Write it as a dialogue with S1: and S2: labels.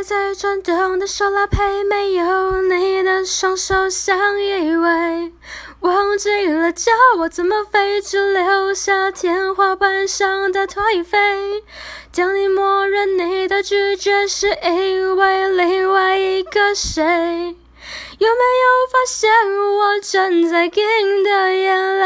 S1: 还在转动的手拉胚，没有你的双手相依偎。忘记了教我怎么飞，只留下天花板上的颓废。将你默认你的拒绝，是因为另外一个谁？有没有发现我正在给你的眼泪？